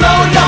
blown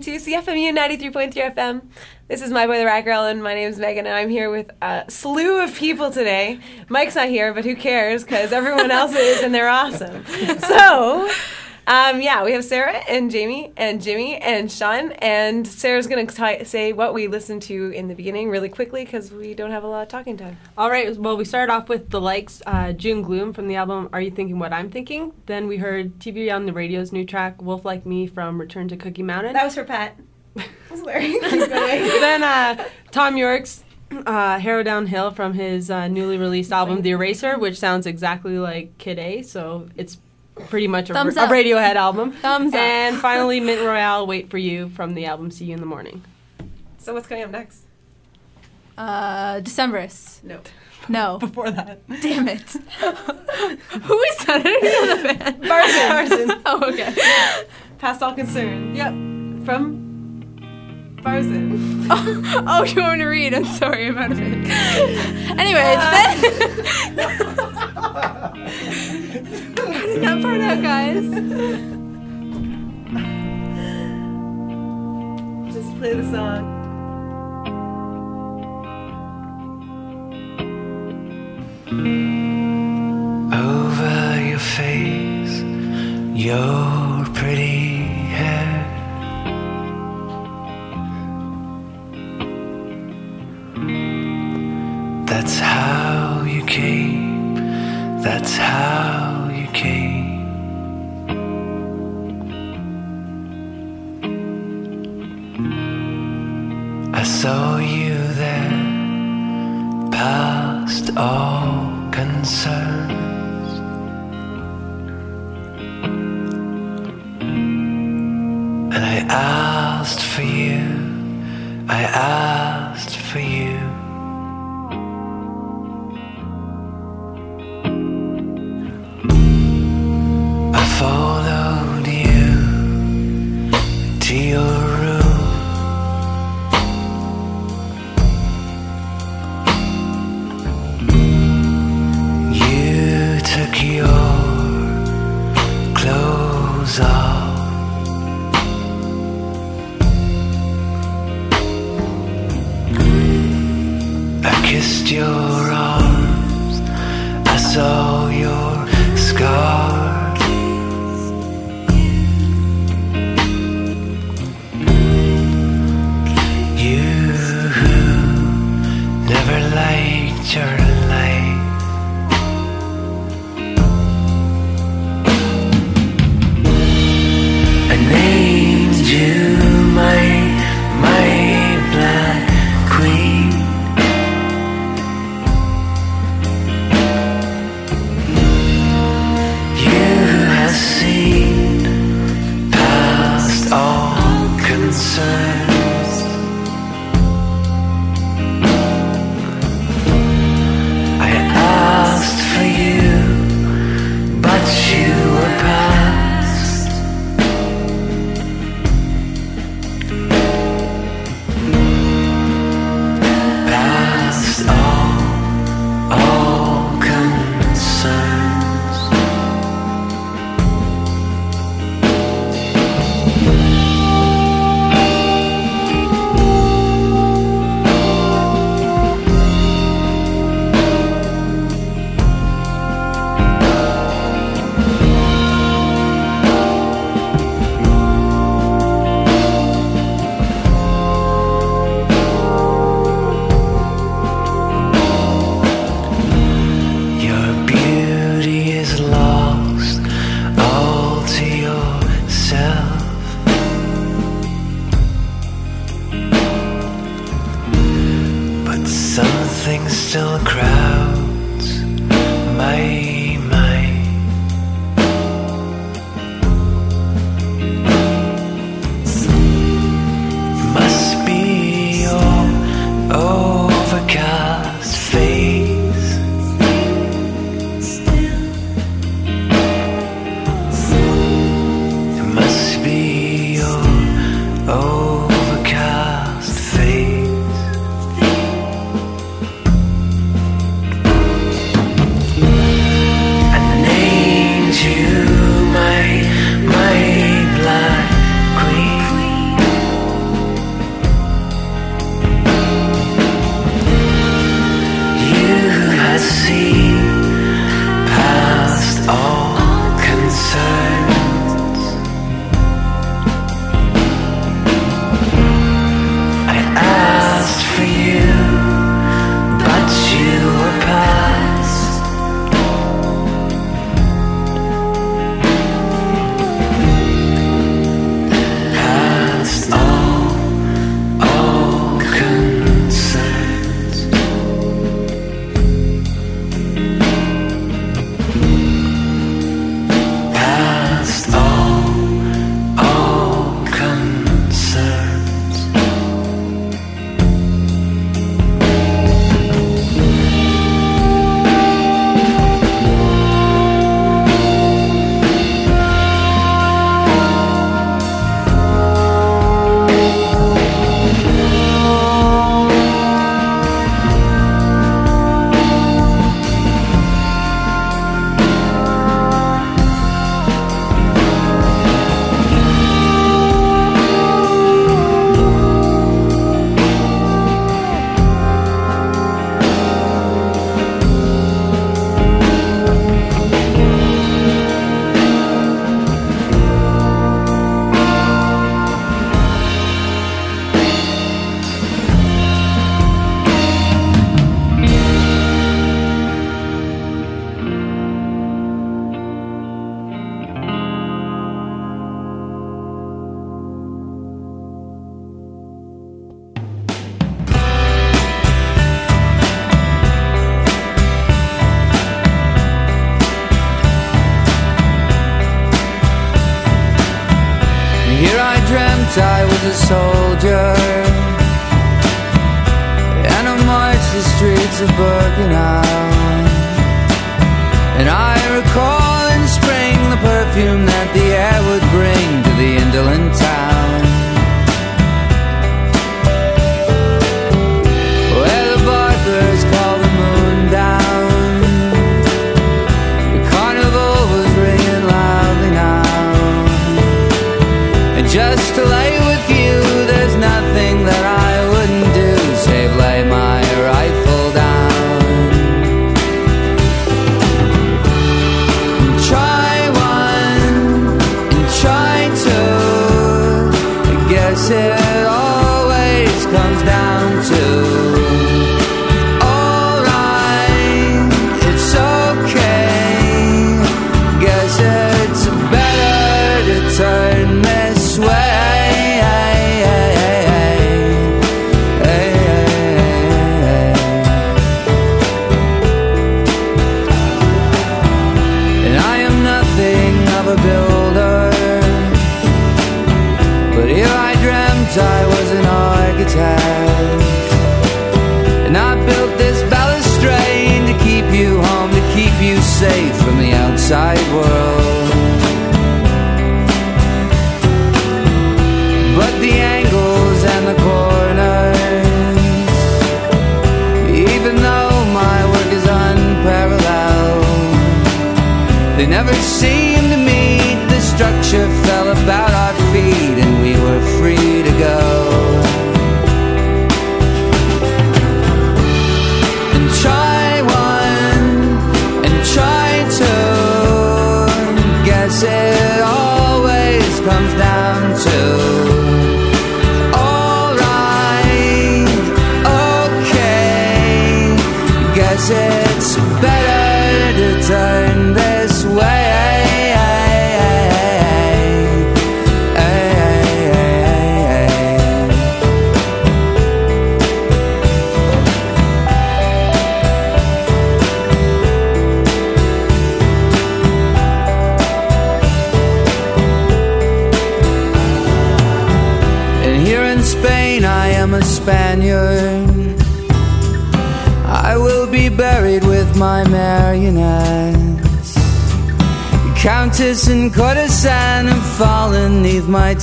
listening to CFMU 93.3 FM. This is My Boy the Rat Girl, and my name is Megan, and I'm here with a slew of people today. Mike's not here, but who cares? Because everyone else is, and they're awesome. So, um, yeah, we have Sarah and Jamie and Jimmy and Sean, and Sarah's going to say what we listened to in the beginning really quickly because we don't have a lot of talking time. All right. Well, we started off with the likes, uh, June Gloom from the album "Are You Thinking What I'm Thinking." Then we heard TV on the Radio's new track "Wolf Like Me" from Return to Cookie Mountain. That was for Pat. Sorry. then uh, Thom Yorke's uh, "Harrowdown Hill" from his uh, newly released album "The Eraser," which sounds exactly like Kid A. So it's pretty much a, Thumbs a up. Radiohead album. Thumbs up. And finally, Mint Royale, "Wait for You" from the album "See You in the Morning." so, what's coming up next? Uh, Decemberists. No. No. Before that, Damn it. Who is that? I don't even know the band. Barzin. Oh, okay. Past all concern. yep. From Barzin. Oh, oh, you want me to read? I'm sorry about it. Anyway, it's been. Cutting that part out, guys. Just play the song. over your face, your pretty hair. That's how you came, that's how saw you there past all concerns. And I asked for you, I asked liked And I march the streets of Brooklyn.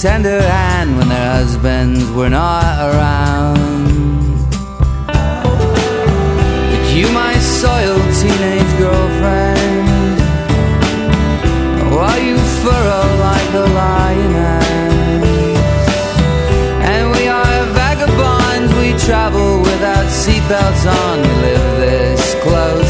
tender hand when their husbands were not around. But you, my soiled teenage girlfriend, while you furrow like a lioness, and we are vagabonds, we travel without seatbelts on, we live this close.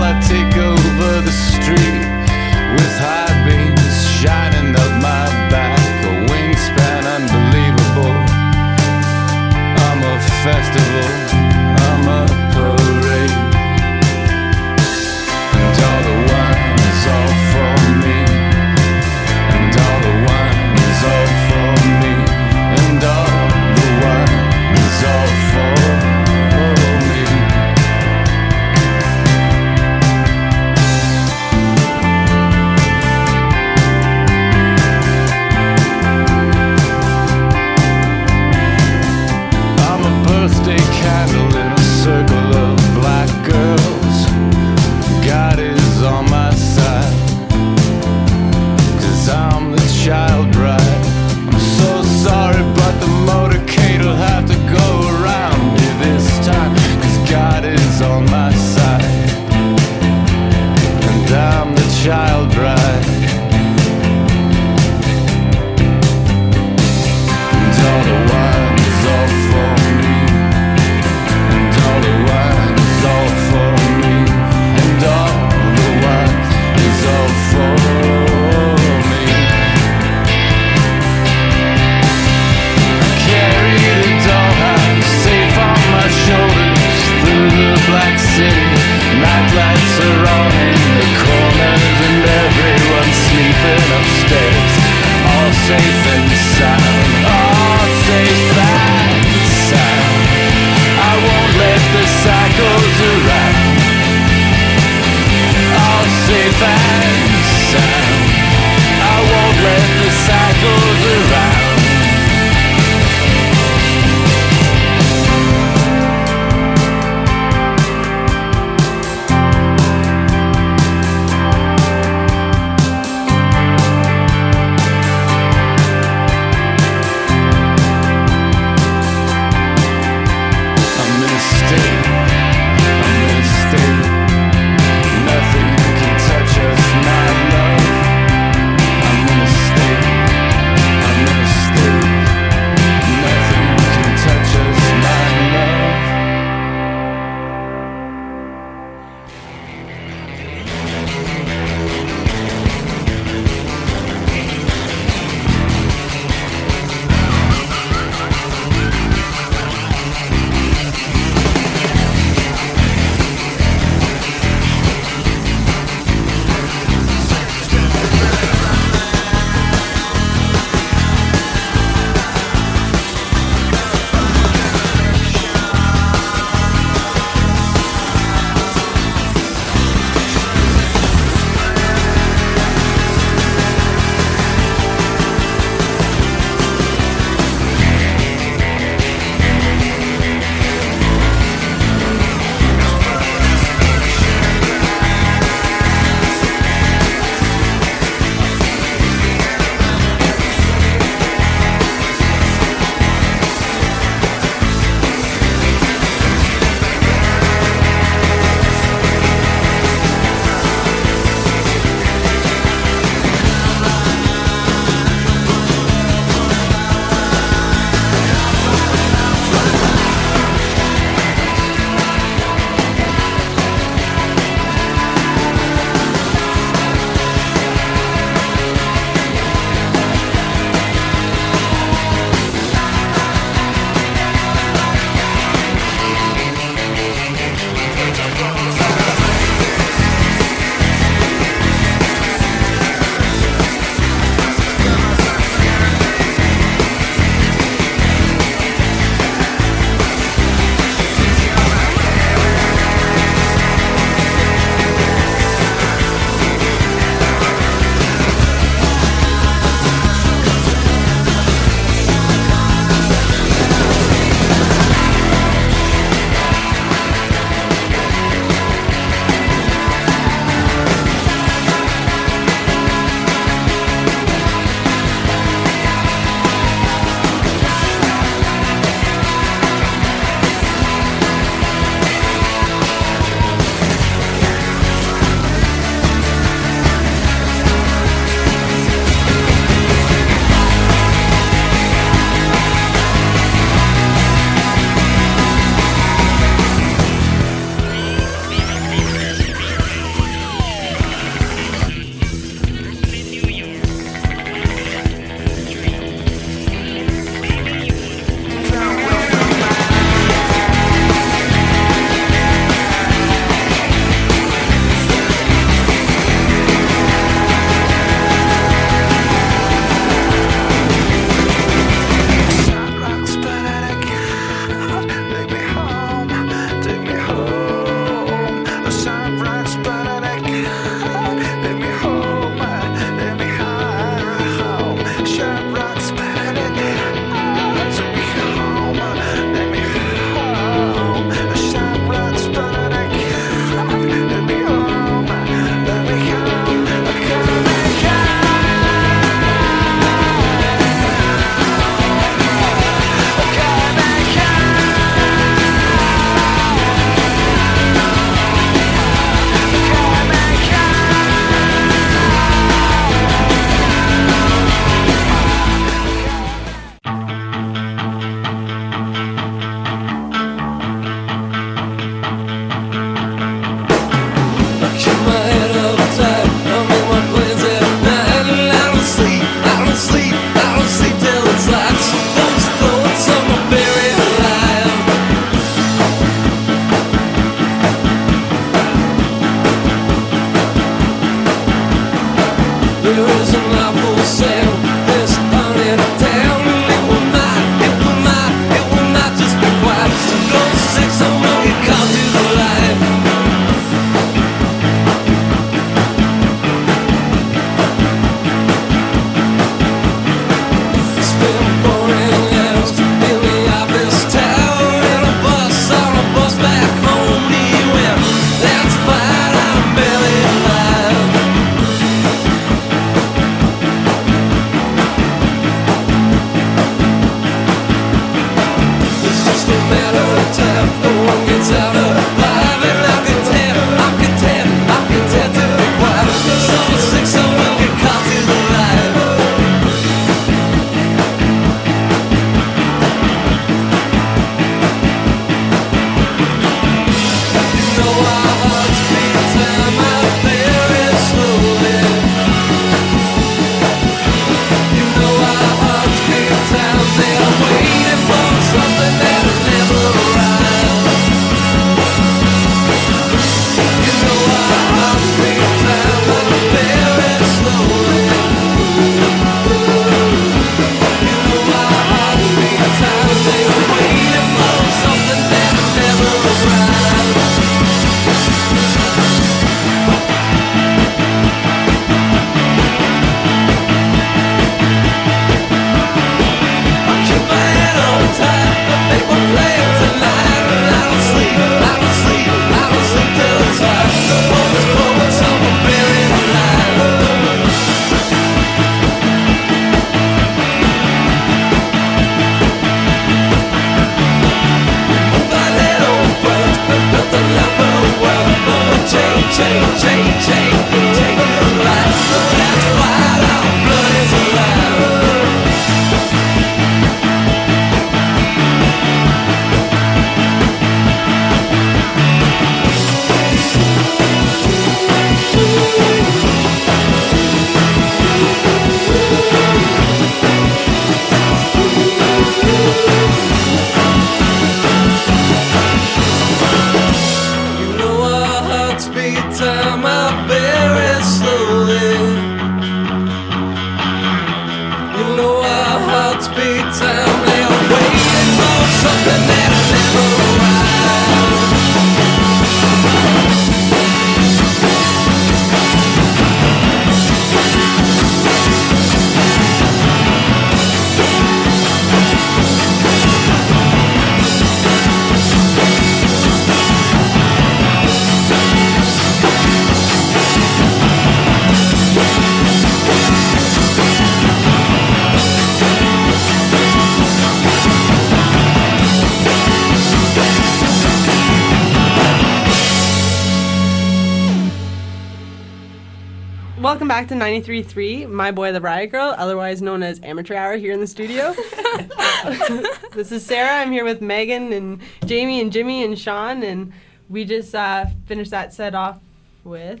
Back to 93.3, My Boy the Riot Girl, otherwise known as Amateur Hour here in the studio. this is Sarah. I'm here with Megan and Jamie and Jimmy and Sean, and we just uh, finished that set off with.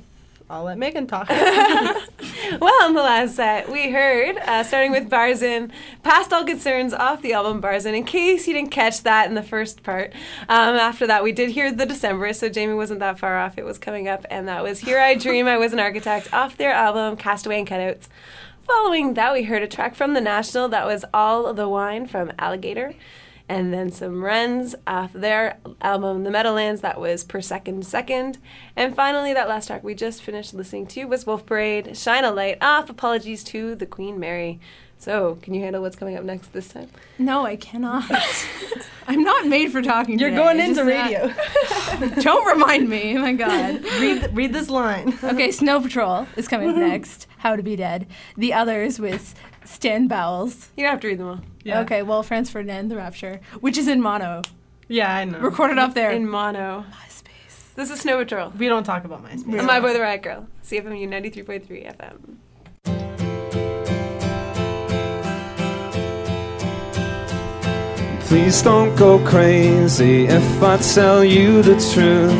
I'll let Megan talk. Well, in the last set, we heard, uh, starting with Barzin, Past All Concerns off the album Barzin. In case you didn't catch that in the first part, um, after that, we did hear The Decemberists, so Jamie wasn't that far off. It was coming up, and that was Here I Dream, I Was an Architect off their album Castaway and Cutouts. Following that, we heard a track from The National that was All the Wine from Alligator. And then some Wrens off their album The Meadowlands, that was Per Second Second. And finally, that last track we just finished listening to was Wolf Parade, Shine a Light off Apologies to the Queen Mary. So, can you handle what's coming up next this time? No, I cannot. I'm not made for talking. You're today. going It's into just radio. not- Don't remind me. Oh my god. read, read this line. Okay, Snow Patrol is coming next. How to Be Dead. The others with Stan Bowles. You don't have to read them all. Yeah. Okay, well, Franz Ferdinand, The Rapture, which is in mono, Yeah, I know. recorded off there. In mono. MySpace. This is Snow Patrol. we don't talk about MySpace. And My Boy the Riot Girl. CFMU 93.3 FM. Please don't go crazy if I tell you the truth.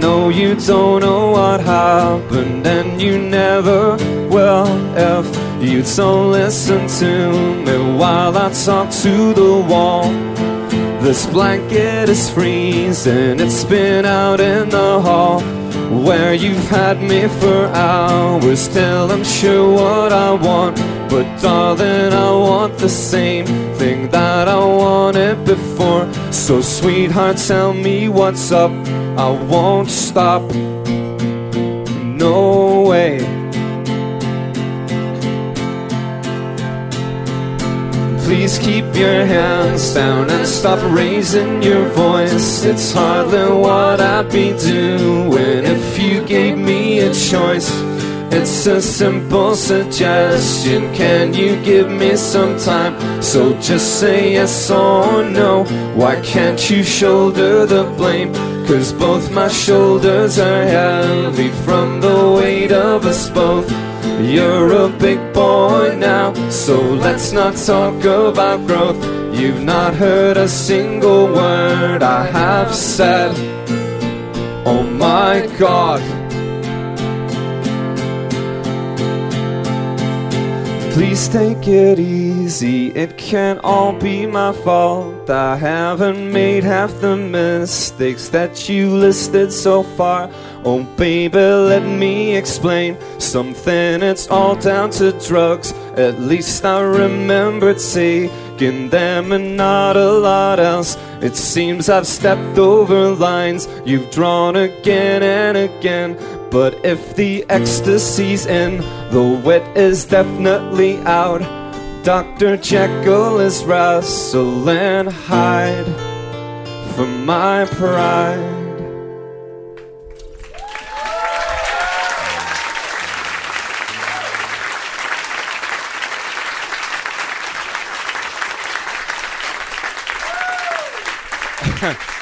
No, you don't know what happened, and you never will if you don't listen to me while I talk to the wall. This blanket is freezing, it's been out in the hall where you've had me for hours. Still, I'm sure what I want, but darling, I want the same thing that I wanted before. So, sweetheart, tell me what's up. I won't stop. No way. Please keep your hands down and stop raising your voice. It's hardly what I'd be doing if you gave me a choice. It's a simple suggestion. Can you give me some time? So just say yes or no. Why can't you shoulder the blame? Cause both my shoulders are heavy from the weight of us both. You're a big boy now, so let's not talk about growth. You've not heard a single word I have said. Oh my god. Please take it easy, it can't all be my fault. I haven't made half the mistakes that you listed so far. Oh, baby, let me explain something. It's all down to drugs. At least I remember taking them and not a lot else. It seems I've stepped over lines you've drawn again and again. But if the ecstasy's in, the wit is definitely out. Dr. Jekyll is wrestling Hyde for my pride.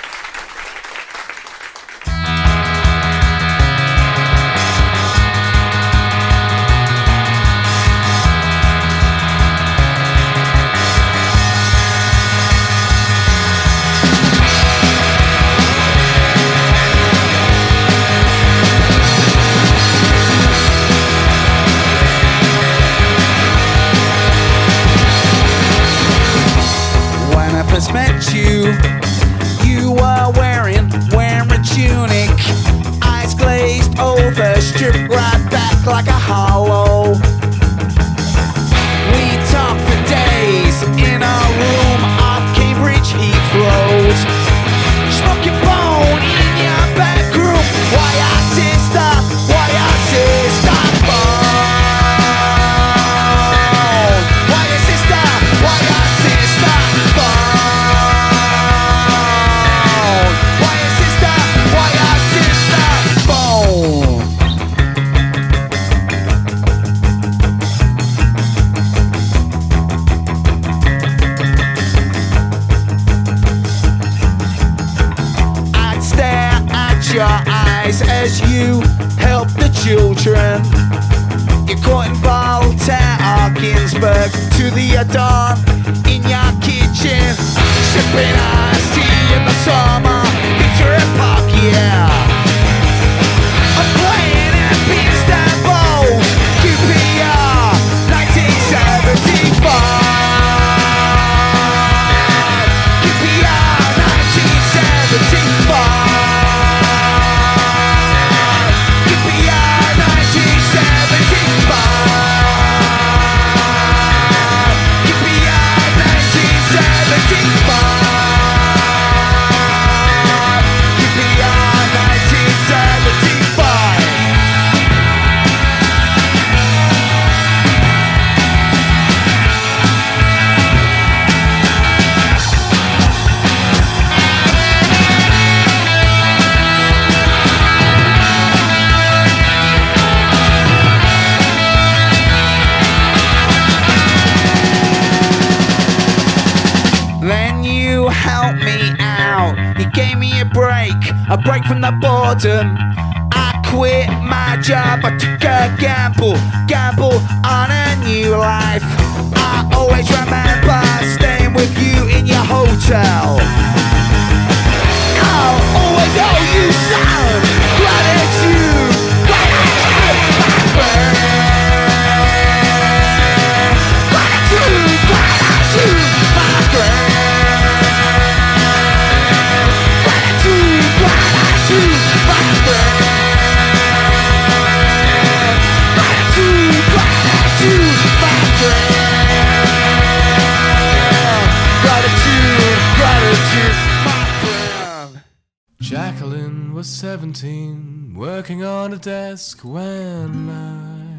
on a desk when I,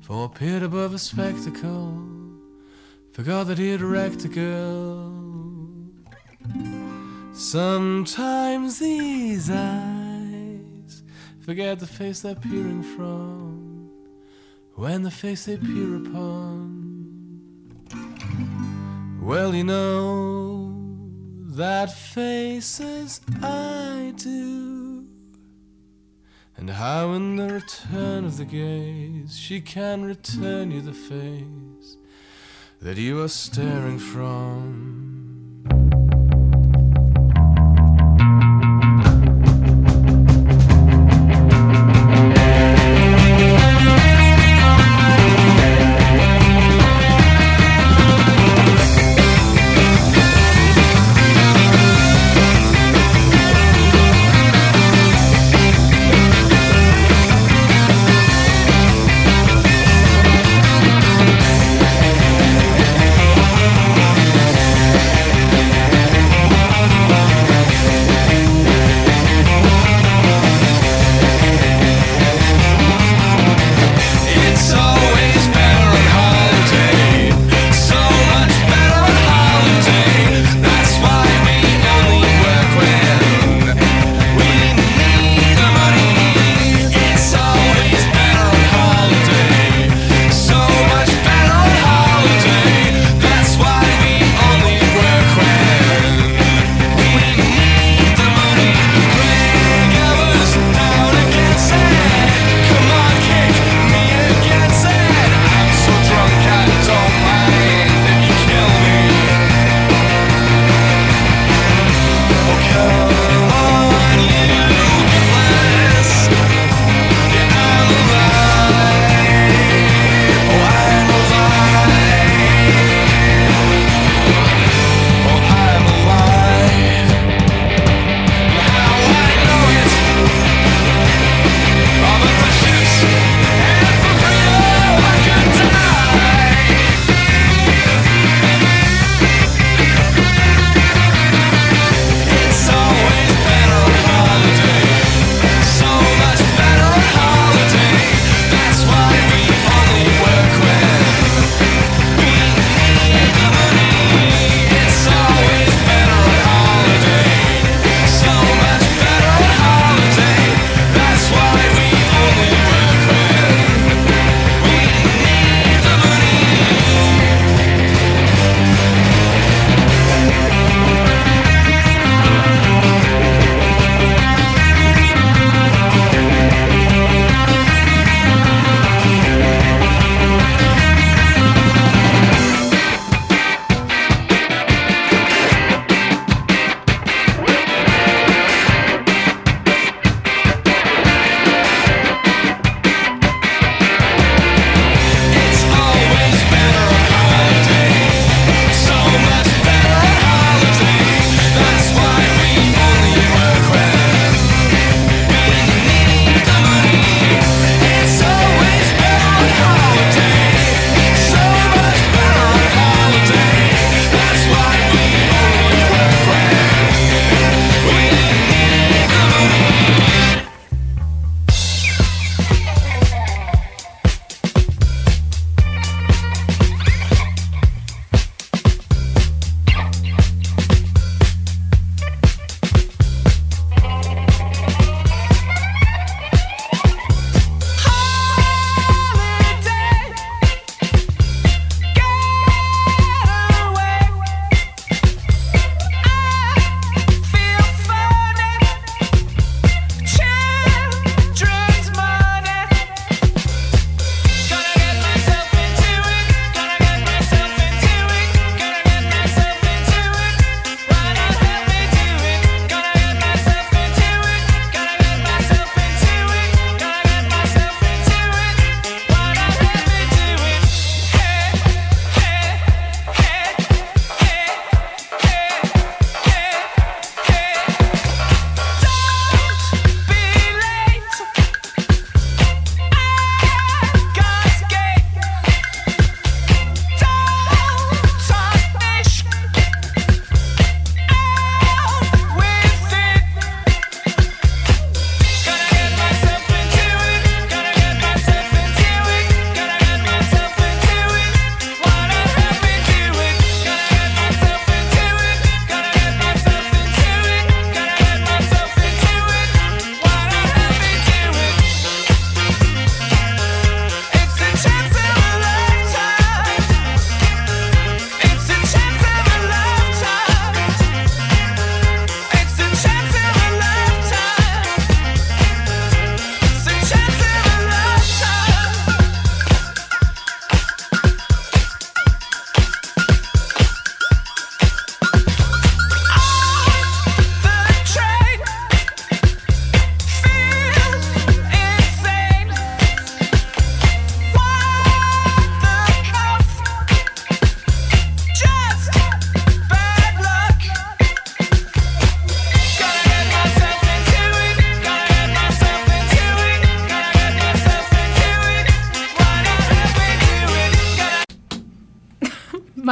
for a peered above a spectacle, forgot that he had wrecked a girl. Sometimes these eyes forget the face they're peering from when the face they peer upon. Well, you know that face faces I do, and how in the return of the gaze she can return you the face that you are staring from.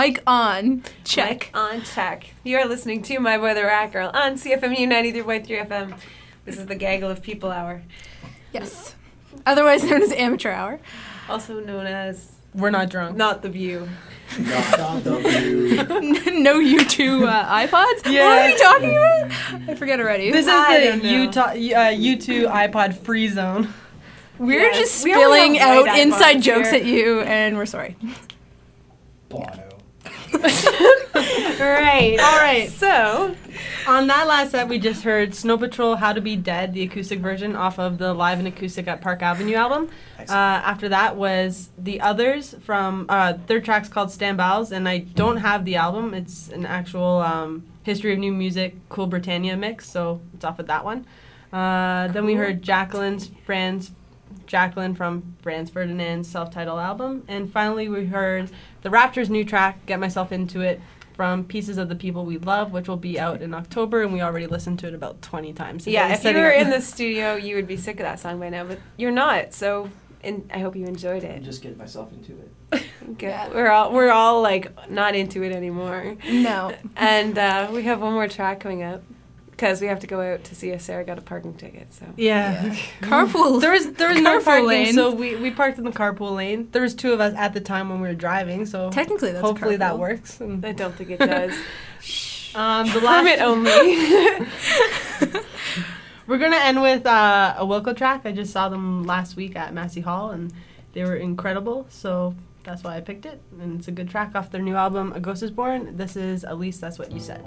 Mic on. Check. Mic on check. You are listening to My Boy the Riot Girl on CFMU 93.3 FM. This is the Gaggle of People Hour, Yes. Otherwise known as amateur hour. also known as We're not drunk. Not the View. no U2 uh, iPods? What are we talking about? I forget already. This is I the don't. Utah, uh, U2 iPod free zone. We're Yes. just spilling have out white inside iPods jokes here. at you, and we're sorry. Right. All right. So, On that last set, we just heard Snow Patrol How to Be Dead, the acoustic version off of the Live and Acoustic at Park Avenue album. Uh, after that was The Others from, uh, their track's called Stan Bowles, and I don't have the album. It's an actual um, History of New Music Cool Britannia mix, so it's off of that one. Uh, then we heard Jacqueline's Franz, Jacqueline from Franz Ferdinand's self-titled album, and finally we heard the Rapture's new track, Get Myself Into It, from Pieces of the People We Love, which will be out in October, and we already listened to it about 20 times. today, yeah, if you were in the studio, you would be sick of that song by now, but you're not. So, and I hope you enjoyed it. just get myself into it. Good. Yeah. We're all we're all like not into it anymore. No. And uh, we have one more track coming up because we have to go out to see if Sarah got a parking ticket. So Yeah. Carpool. There was there was no Carpool parking, lanes. so we, we parked in the carpool lane. There was two of us at the time when we were driving, so Technically, that's a hopefully that works. I don't think it does. um, the last Permit only. We're gonna end with uh, a Wilco track. I just saw them last week at Massey Hall, and they were incredible. So that's why I picked it, and it's a good track off their new album, A Ghost Is Born. This is at least that's what you said.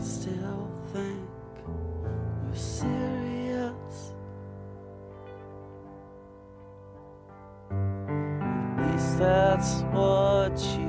Still think we're serious. At least that's what you